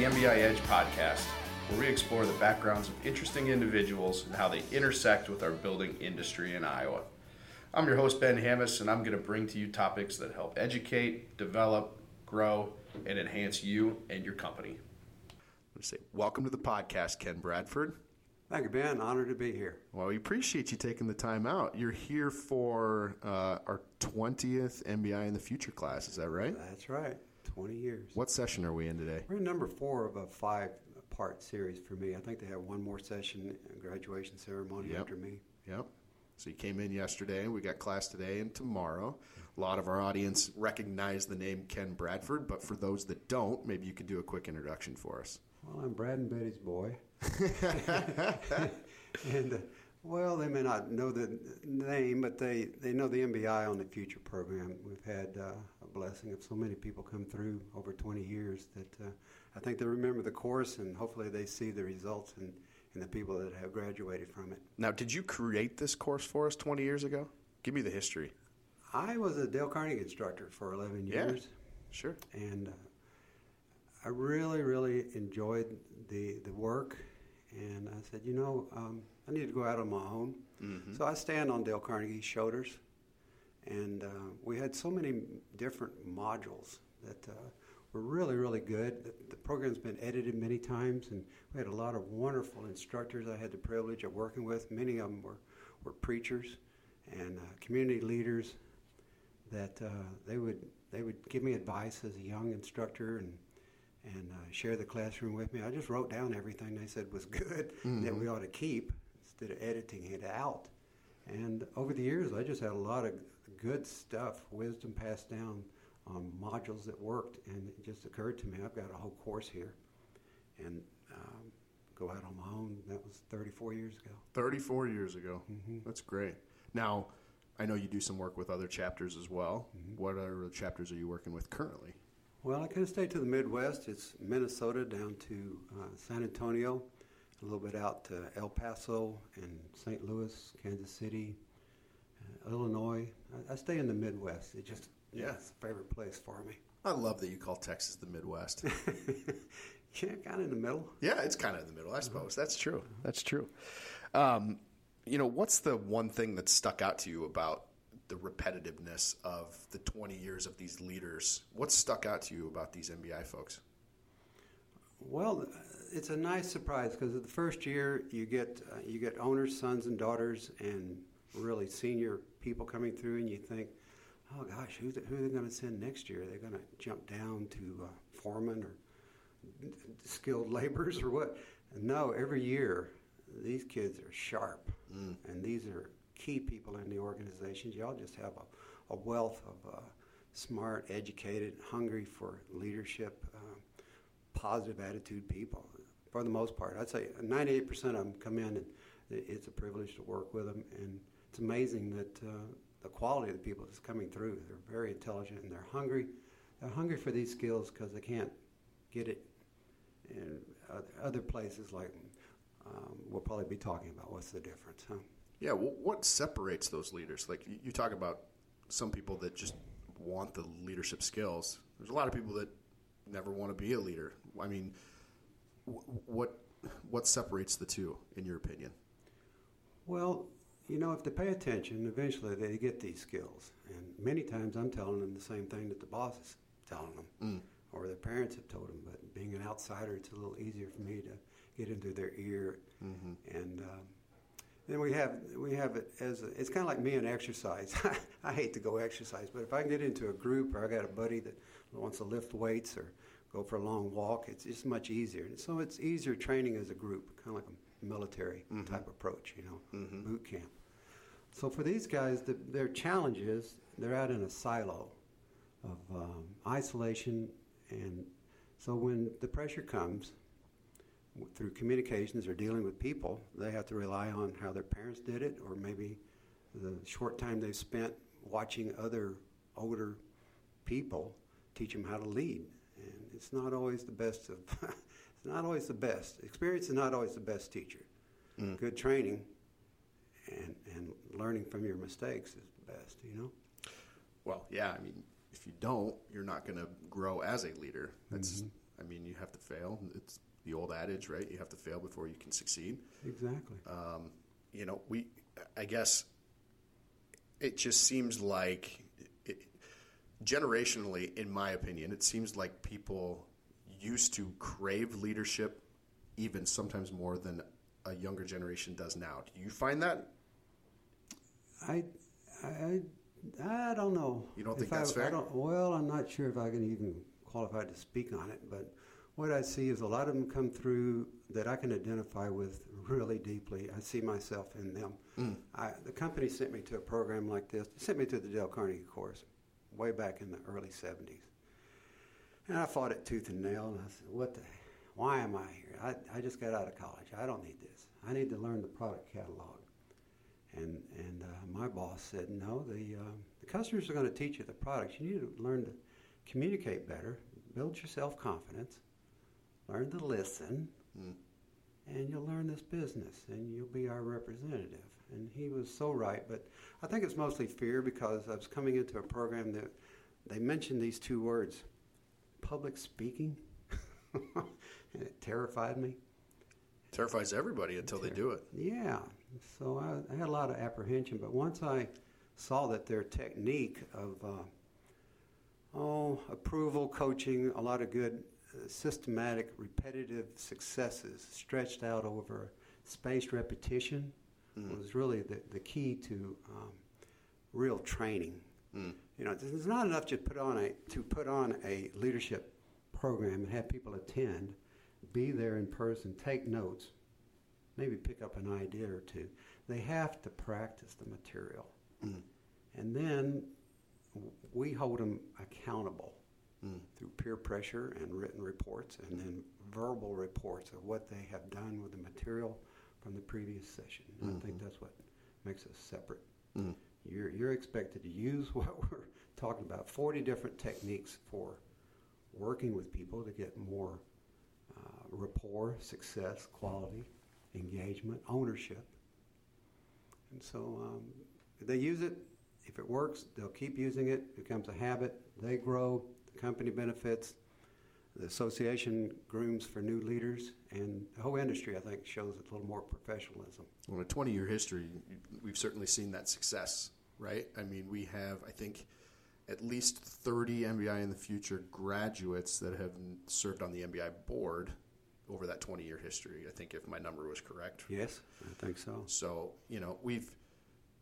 Welcome to the MBI Edge podcast, where we explore the backgrounds of interesting individuals and how they intersect with our building industry in Iowa. I'm your host, Ben Hammis, and I'm going to bring to you topics that help educate, develop, grow, and enhance you and your company. Let's say, welcome to the podcast, Ken Bradford. Thank you, Ben. Honored to be here. Well, we appreciate you taking the time out. You're here for uh, our 20th MBI in the Future class, is that right? That's right. 20 years. What session are we in today? We're in number four of a five part series for me. I think they have one more session, graduation ceremony Yep. after me. Yep. So you came in yesterday. We got class today and tomorrow. A lot of our audience recognize the name Ken Bradford, but for those that don't, maybe you could do a quick introduction for us. Well, I'm Brad and Betty's boy. and, uh, well, they may not know the name, but they, they know the MBI on the Future program. We've had uh, a blessing of so many people come through over 20 years that uh, I think they remember the course and hopefully they see the results in, in the people that have graduated from it. Now, did you create this course for us 20 years ago? Give me the history. I was a Dale Carnegie instructor for 11 years. Yeah. Sure. and uh, I really, really enjoyed the the work. And I said, you know, um, I need to go out on my own. So I stand on Dale Carnegie's shoulders, and uh, we had so many different modules that uh, were really, really good. The, the program's been edited many times, and we had a lot of wonderful instructors I had the privilege of working with. Many of them were, were preachers and uh, community leaders that uh, they would they would give me advice as a young instructor and and uh, share the classroom with me. I just wrote down everything they said was good that we ought to keep instead of editing it out. And over the years, I just had a lot of good stuff, wisdom passed down on modules that worked, and it just occurred to me I've got a whole course here, and um, go out on my own. That was 34 years ago. 34 years ago. That's great. Now, I know you do some work with other chapters as well. What other chapters are you working with currently? Well, I kind of stay to the Midwest. It's Minnesota down to uh, San Antonio, a little bit out to El Paso and St. Louis, Kansas City, uh, Illinois. I, I stay in the Midwest. It just Yeah. it's a favorite place for me. I love that you call Texas the Midwest. yeah, kind of in the middle. yeah, it's kind of in the middle, I suppose. That's true. That's true. Um, you know, what's the one thing that stuck out to you about the repetitiveness of the 20 years of these leaders? What stuck out to you about these MBI folks? Well, it's a nice surprise because the first year you get uh, you get owners, sons, and daughters, and really senior people coming through, and you think, oh gosh, who's who are they going to send next year? Are they going to jump down to uh, foreman or skilled laborers or what? No, every year these kids are sharp, and these are key people in the organizations. Y'all just have a, a wealth of uh, smart, educated, hungry for leadership. Uh, positive attitude people for the most part. I'd say 98% of them come in and it's a privilege to work with them. And it's amazing that uh, the quality of the people that's coming through, they're very intelligent and they're hungry. They're hungry for these skills because they can't get it in other places like um, we'll probably be talking about what's the difference, huh? Yeah, well, what separates those leaders? Like you, you talk about some people that just want the leadership skills. There's a lot of people that never want to be a leader. I mean, what what separates the two, in your opinion? Well, you know, if they pay attention, eventually they get these skills. And many times I'm telling them the same thing that the boss is telling them, or their parents have told them. But being an outsider, it's a little easier for me to get into their ear. And um, then we have we have it as a, it's kind of like me and exercise. I hate to go exercise, but if I can get into a group or I got a buddy that wants to lift weights or go for a long walk, it's just much easier. And so it's easier training as a group, kind of like a military type approach, you know, boot camp. So for these guys, the, their challenge is they're out in a silo of um, isolation, and so when the pressure comes through communications or dealing with people, they have to rely on how their parents did it, or maybe the short time they've spent watching other older people teach them how to lead. And it's not always the best of. it's not always the best. Experience is not always the best teacher. Mm. Good training and and learning from your mistakes is the best. You know. Well, yeah, I mean, if you don't, you're not going to grow as a leader. That's mm-hmm. I mean, you have to fail. It's the old adage, right? You have to fail before you can succeed. Exactly. Um, you know, we, I guess, it just seems like, it, generationally, in my opinion, it seems like people used to crave leadership even sometimes more than a younger generation does now. Do you find that? I, I, I don't know. You don't think If that's I, fair? I don't, well, I'm not sure if I can even qualify to speak on it, but what I see is a lot of them come through that I can identify with really deeply. I see myself in them. Mm. I, the company sent me to a program like this. They sent me to the Dale Carnegie course way back in the early 70s. And I fought it tooth and nail, and I said, what the, why am I here? I, I just got out of college. I don't need this. I need to learn the product catalog. And, and uh, my boss said, no, the, uh, the customers are going to teach you the products. You need to learn to communicate better, build your self-confidence, learn to listen, Mm. and you'll learn this business, and you'll be our representative. And he was so right, but I think it's mostly fear because I was coming into a program that they mentioned these two words, public speaking, and it terrified me. Terrifies everybody until they do it. Yeah, so I, I had a lot of apprehension, but once I saw that their technique of uh, oh approval, coaching, a lot of good systematic, repetitive successes stretched out over spaced repetition Mm. was really the, the key to um, real training. Mm. You know, it's not enough to put on a to put on a leadership program and have people attend, be there in person, take notes, maybe pick up an idea or two. They have to practice the material, Mm. and then we hold them accountable Mm. through peer pressure and written reports, and then verbal reports of what they have done with the material from the previous session. And I think Mhm. that's what makes us separate. Mm. You're, you're expected to use what we're talking about 40 different techniques for working with people to get more uh, rapport, success, quality, engagement, ownership. And so um, they use it. If it works, they'll keep using it. It becomes a habit. They grow. The company benefits. The association grooms for new leaders, and the whole industry, I think, shows a little more professionalism. Well, in a 20 year history, we've certainly seen that success, right? I mean, we have, I think, at least 30 MBI in the future graduates that have served on the MBI board over that 20 year history. I think if my number was correct. Yes, I think so. So, you know, we've,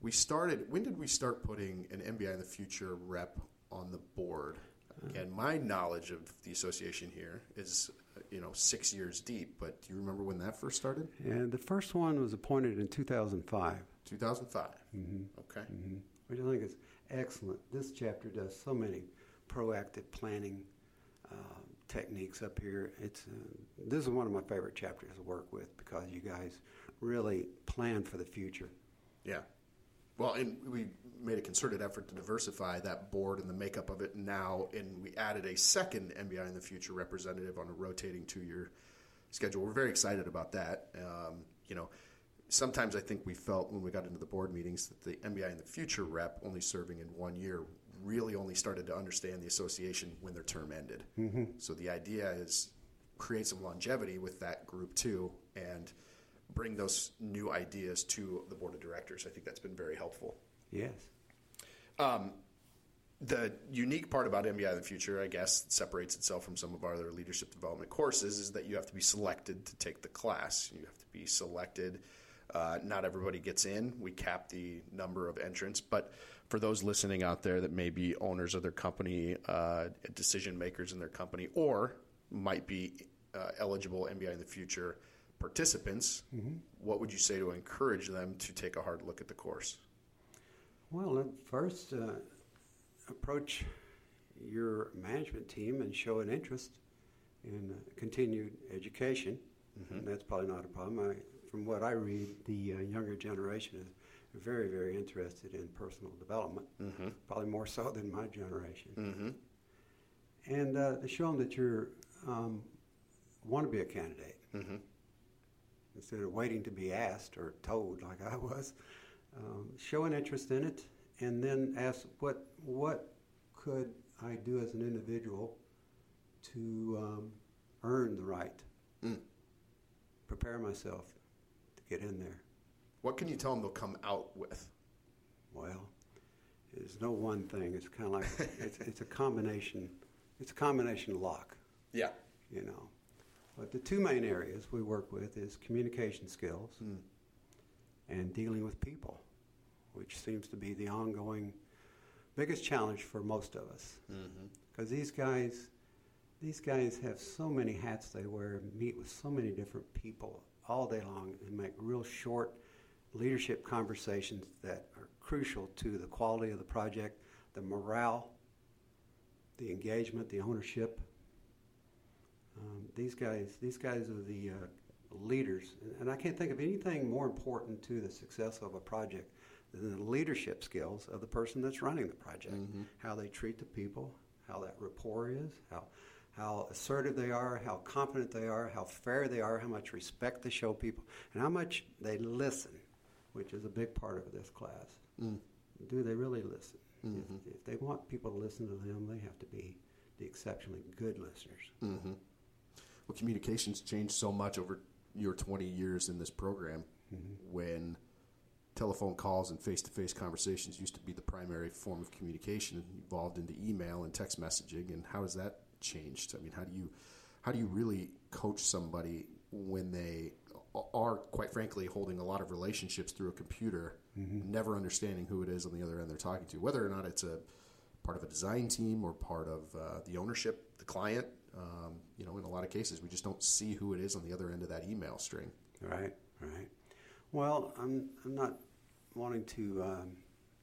we started, when did we start putting an MBI in the future rep on the board? Again, my knowledge of the association here is, you know, six years deep, but do you remember when that first started? And the first one was appointed in 2005, 2005. mm-hmm. Okay. Mm-hmm. which I think is excellent. This chapter does so many proactive planning uh, techniques up here. It's uh, this is one of my favorite chapters to work with because you guys really plan for the future. Yeah. Well, and we made a concerted effort to diversify that board and the makeup of it now, and we added a second MBI in the future representative on a rotating two-year schedule. We're very excited about that. Um, you know, sometimes I think we felt when we got into the board meetings that the MBI in the future rep, only serving in one year, really only started to understand the association when their term ended. Mm-hmm. So the idea is create some longevity with that group too, and bring those new ideas to the board of directors. I think that's been very helpful. Yes. Um, the unique part about MBI in the future, I guess, that separates itself from some of our other leadership development courses is that you have to be selected to take the class. You have to be selected. Uh, not everybody gets in. We cap the number of entrants, but for those listening out there that may be owners of their company, uh, decision makers in their company, or might be uh, eligible MBI in the future participants, what would you say to encourage them to take a hard look at the course? Well, at first, uh, approach your management team and show an interest in uh, continued education. And that's probably not a problem. I, from what I read, the uh, younger generation is very, very interested in personal development, Mm-hmm. probably more so than my generation. Mm-hmm. And uh, show them that you um, want to be a candidate Mm-hmm. instead of waiting to be asked or told like I was. Um, show an interest in it, and then ask what what could I do as an individual to um, earn the right, mm. prepare myself to get in there. What can you tell them they'll come out with? Well, there's no one thing. It's kind of like it's, it's a combination. It's a combination lock. Yeah. You know, but the two main areas we work with is communication skills mm. and dealing with people, which seems to be the ongoing biggest challenge for most of us. Because mm-hmm. these guys, these guys have so many hats they wear, meet with so many different people all day long, and make real short leadership conversations that are crucial to the quality of the project, the morale, the engagement, the ownership. Um, these guys, these guys are the uh, leaders, and I can't think of anything more important to the success of a project the leadership skills of the person that's running the project. Mm-hmm. How they treat the people, how that rapport is, how how assertive they are, how confident they are, how fair they are, how much respect they show people, and how much they listen, which is a big part of this class. Mm. Do they really listen? Mm-hmm. If, if, they want people to listen to them, they have to be the exceptionally good listeners. Mm-hmm. Well, communications changed so much over your 20 years in this program mm-hmm. when telephone calls and face-to-face conversations used to be the primary form of communication evolved into email and text messaging and how has that changed? I mean how do you how do you really coach somebody when they are quite frankly holding a lot of relationships through a computer mm-hmm. never understanding who it is on the other end they're talking to whether or not it's a part of a design team or part of uh, the ownership the client? Um, you know in a lot of cases we just don't see who it is on the other end of that email string. Right right. Well, I'm, I'm not wanting to um,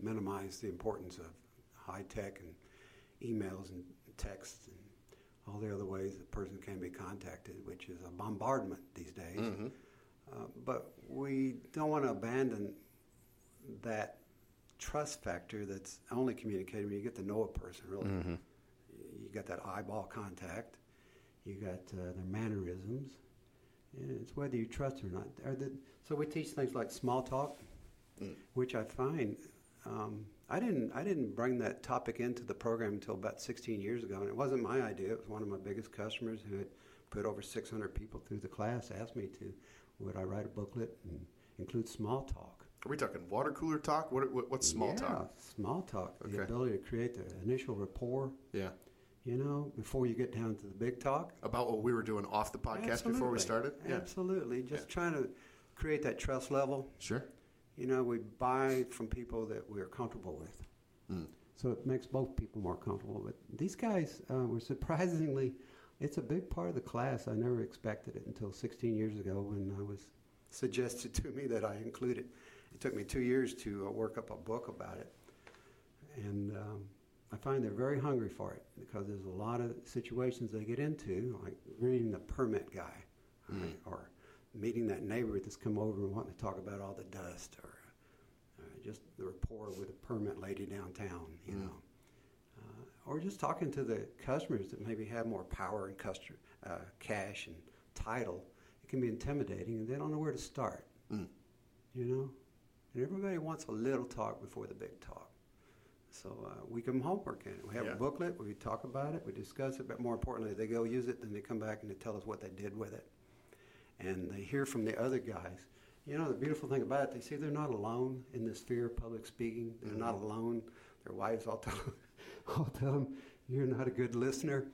minimize the importance of high tech and emails and texts and all the other ways a person can be contacted, which is a bombardment these days. Mm-hmm. Uh, but we don't want to abandon that trust factor that's only communicated when you get to know a person, really. Mm-hmm. You got that eyeball contact, you got uh, their mannerisms, and it's whether you trust or not. The, so we teach things like small talk, mm. which I find um, I didn't I didn't bring that topic into the program until about 16 years ago, and it wasn't my idea. It was one of my biggest customers who had put over 600 people through the class. Asked me to would I write a booklet and include small talk. Are we talking water cooler talk? What, what what's small yeah, talk? Small talk. Okay. The ability to create the initial rapport. Yeah you know, before you get down to the big talk. About what we were doing off the podcast Absolutely. before we started? Yeah. Absolutely. Just yeah. trying to create that trust level. Sure. You know, we buy from people that we're comfortable with. Mm. So it makes both people more comfortable. But these guys uh, were surprisingly, it's a big part of the class. I never expected it until 16 years ago when I was suggested to me that I include it. It took me two years to uh, work up a book about it. And um, I find they're very hungry for it because there's a lot of situations they get into, like reading the permit guy, mm. right, or meeting that neighbor that's come over and wanting to talk about all the dust, or uh, just the rapport with a permit lady downtown, you mm. know, uh, or just talking to the customers that maybe have more power and customer, uh, cash and title. It can be intimidating, and they don't know where to start. Mm. You know, and everybody wants a little talk before the big talk. So uh, we give them homework in it. We have yeah. a booklet. We talk about it. We discuss it. But more importantly, they go use it. Then they come back and they tell us what they did with it. And they hear from the other guys. You know, the beautiful thing about it, they see they're not alone in this fear of public speaking. They're mm-hmm. not alone. Their wives all tell, them, all tell them, you're not a good listener.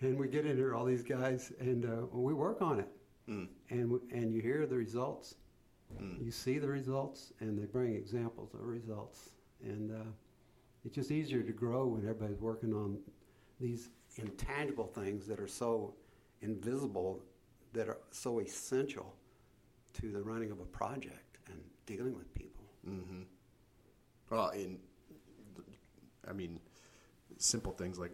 and we get in here, all these guys, and uh, we work on it. Mm. And, and you hear the results. Mm. You see the results, and they bring examples of results. And uh, it's just easier to grow when everybody's working on these intangible things that are so invisible, that are so essential to the running of a project and dealing with people. Mm-hmm. Well, in I mean, simple things like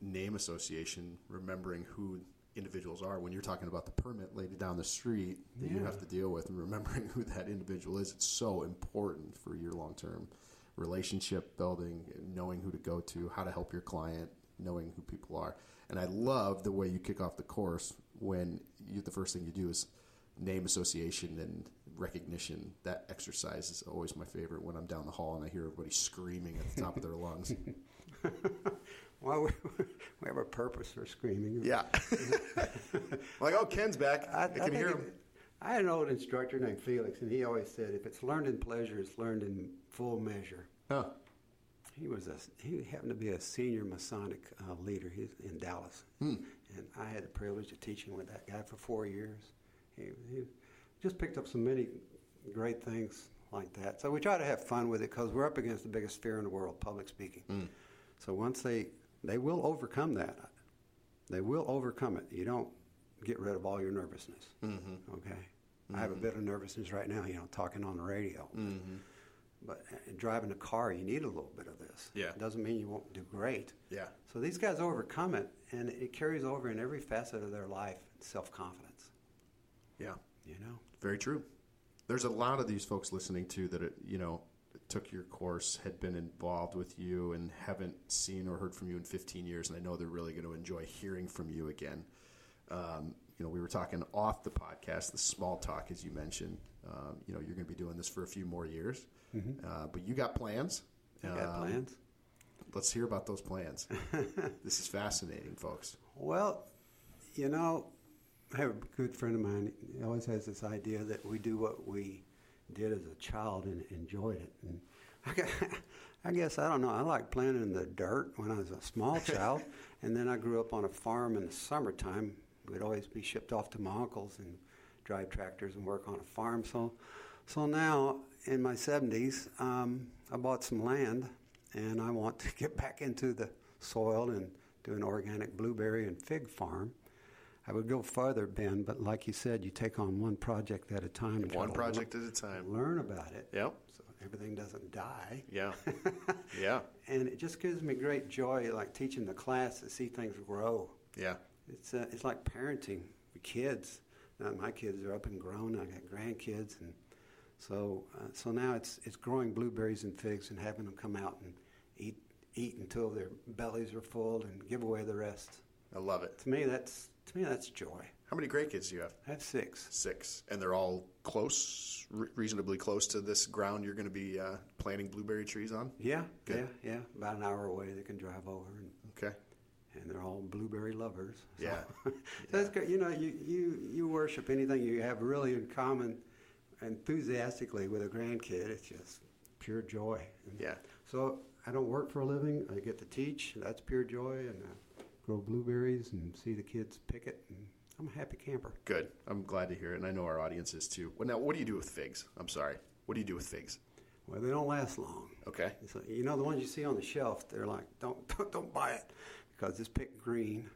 name association, remembering who individuals are. When you're talking about the permit lady down the street that yeah. you have to deal with, and remembering who that individual is, it's so important for your long term relationship building, knowing who to go to, how to help your client, knowing who people are. And I love the way you kick off the course when you, the first thing you do is name association and recognition. That exercise is always my favorite when I'm down the hall and I hear everybody screaming at the top of their lungs. well, we, we have a purpose for screaming. Yeah. like, oh, Ken's back. I, I can I hear him. It, I had an old instructor named Felix, and he always said, if it's learned in pleasure, it's learned in full measure. Huh. He was a he happened to be a senior Masonic uh, leader He's in Dallas, hmm. And I had the privilege of teaching with that guy for four years. He, he just picked up so many great things like that. So we try to have fun with it because we're up against the biggest fear in the world, public speaking. Mm. So once they they will overcome that, they will overcome it. You don't get rid of all your nervousness. Mm-hmm. Okay, mm-hmm. I have a bit of nervousness right now. You know, talking on the radio. Mm-hmm. But uh, driving a car, you need a little bit of Yeah. It doesn't mean you won't do great. Yeah. So these guys overcome it, and it carries over in every facet of their life self confidence. Yeah. You know? Very true. There's a lot of these folks listening to that, it, you know, took your course, had been involved with you, and haven't seen or heard from you in 15 years, and I know they're really going to enjoy hearing from you again. Um, you know, we were talking off the podcast, the small talk, as you mentioned. Um, you know, you're going to be doing this for a few more years, mm-hmm. uh, but you got plans. I got um, plans. Let's hear about those plans. this is fascinating, folks. Well, you know, I have a good friend of mine. He always has this idea that we do what we did as a child and enjoyed it. And I, guess I don't know. I like playing in the dirt when I was a small child, and then I grew up on a farm in the summertime. We'd always be shipped off to my uncle's and drive tractors and work on a farm. So, so now in my 70s, um, I bought some land, and I want to get back into the soil and do an organic blueberry and fig farm. I would go farther, Ben, but like you said, you take on one project at a time. One project learn, at a time. Learn about it. Yep. So everything doesn't die. Yeah. yeah. And it just gives me great joy, like teaching the class, to see things grow. Yeah. It's uh, it's like parenting with kids. Now my kids are up and grown. I got grandkids, and so uh, so now it's it's growing blueberries and figs and having them come out and eat eat until their bellies are full and give away the rest. I love it. To me, that's to me, that's joy. How many great kids do you have? I have six. Six, and they're all close, re- reasonably close to this ground you're going to be uh, planting blueberry trees on. Yeah, Good. yeah, yeah. About an hour away, they can drive over. And, okay. And they're all blueberry lovers. So. Yeah. so yeah. that's good. You know, you, you you worship anything you have really in common, enthusiastically with a grandkid. It's just pure joy. And yeah. So I don't work for a living. I get to teach. That's pure joy, and. Uh, grow blueberries and see the kids pick it. And I'm a happy camper. Good. I'm glad to hear it, and I know our audience is too. Well, now, what do you do with figs? I'm sorry. What do you do with figs? Well, they don't last long. Okay. So, you know the ones you see on the shelf, they're like, don't don't, don't buy it because it's picked green,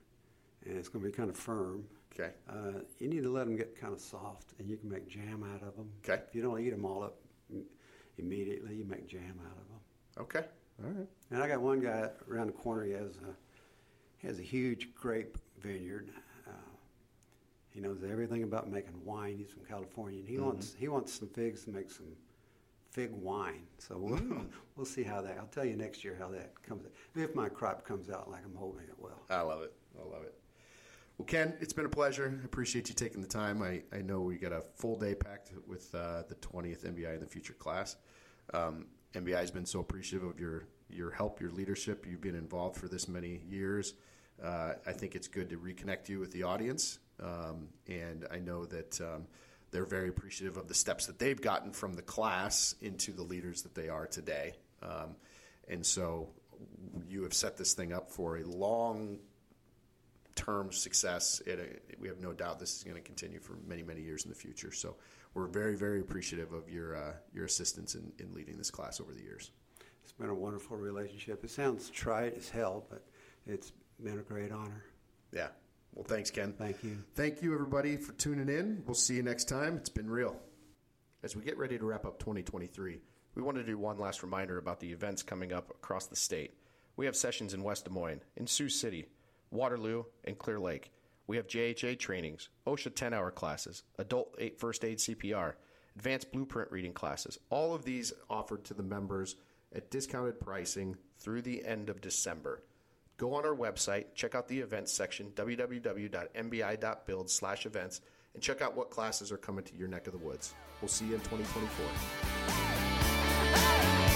and it's going to be kind of firm. Okay. Uh, you need to let them get kind of soft, and you can make jam out of them. Okay. If you don't eat them all up immediately, you make jam out of them. Okay. All right. And I got one guy around the corner. He has a he has a huge grape vineyard. Uh, he knows everything about making wine. He's from California, and he mm-hmm. wants he wants some figs to make some fig wine. So we'll, mm. we'll see how that. I'll tell you next year how that comes. Out. If my crop comes out like I'm hoping it will. I love it. I love it. Well, Ken, it's been a pleasure. I appreciate you taking the time. I, I know we got a full day packed with uh, the 20th MBI in the Future class. Um, MBI has been so appreciative of your your help, your leadership. You've been involved for this many years. Uh, I think it's good to reconnect you with the audience, um, and I know that um, they're very appreciative of the steps that they've gotten from the class into the leaders that they are today. Um, and so, you have set this thing up for a long term success. It, we have no doubt this is going to continue for many, many years in the future. So, we're very, very appreciative of your uh, your assistance in, in leading this class over the years. It's been a wonderful relationship. It sounds trite as hell, but it's been a great honor. Yeah. Well, thanks, Ken. Thank you. Thank you, everybody, for tuning in. We'll see you next time. It's been real. As we get ready to wrap up 2023, we want to do one last reminder about the events coming up across the state. We have sessions in West Des Moines, in Sioux City, Waterloo, and Clear Lake. We have JHA trainings, OSHA 10 hour classes, adult first aid CPR, advanced blueprint reading classes. All of these offered to the members at discounted pricing through the end of December. Go on our website, check out the events section, www.mbi.build slash events, and check out what classes are coming to your neck of the woods. We'll see you in 2024.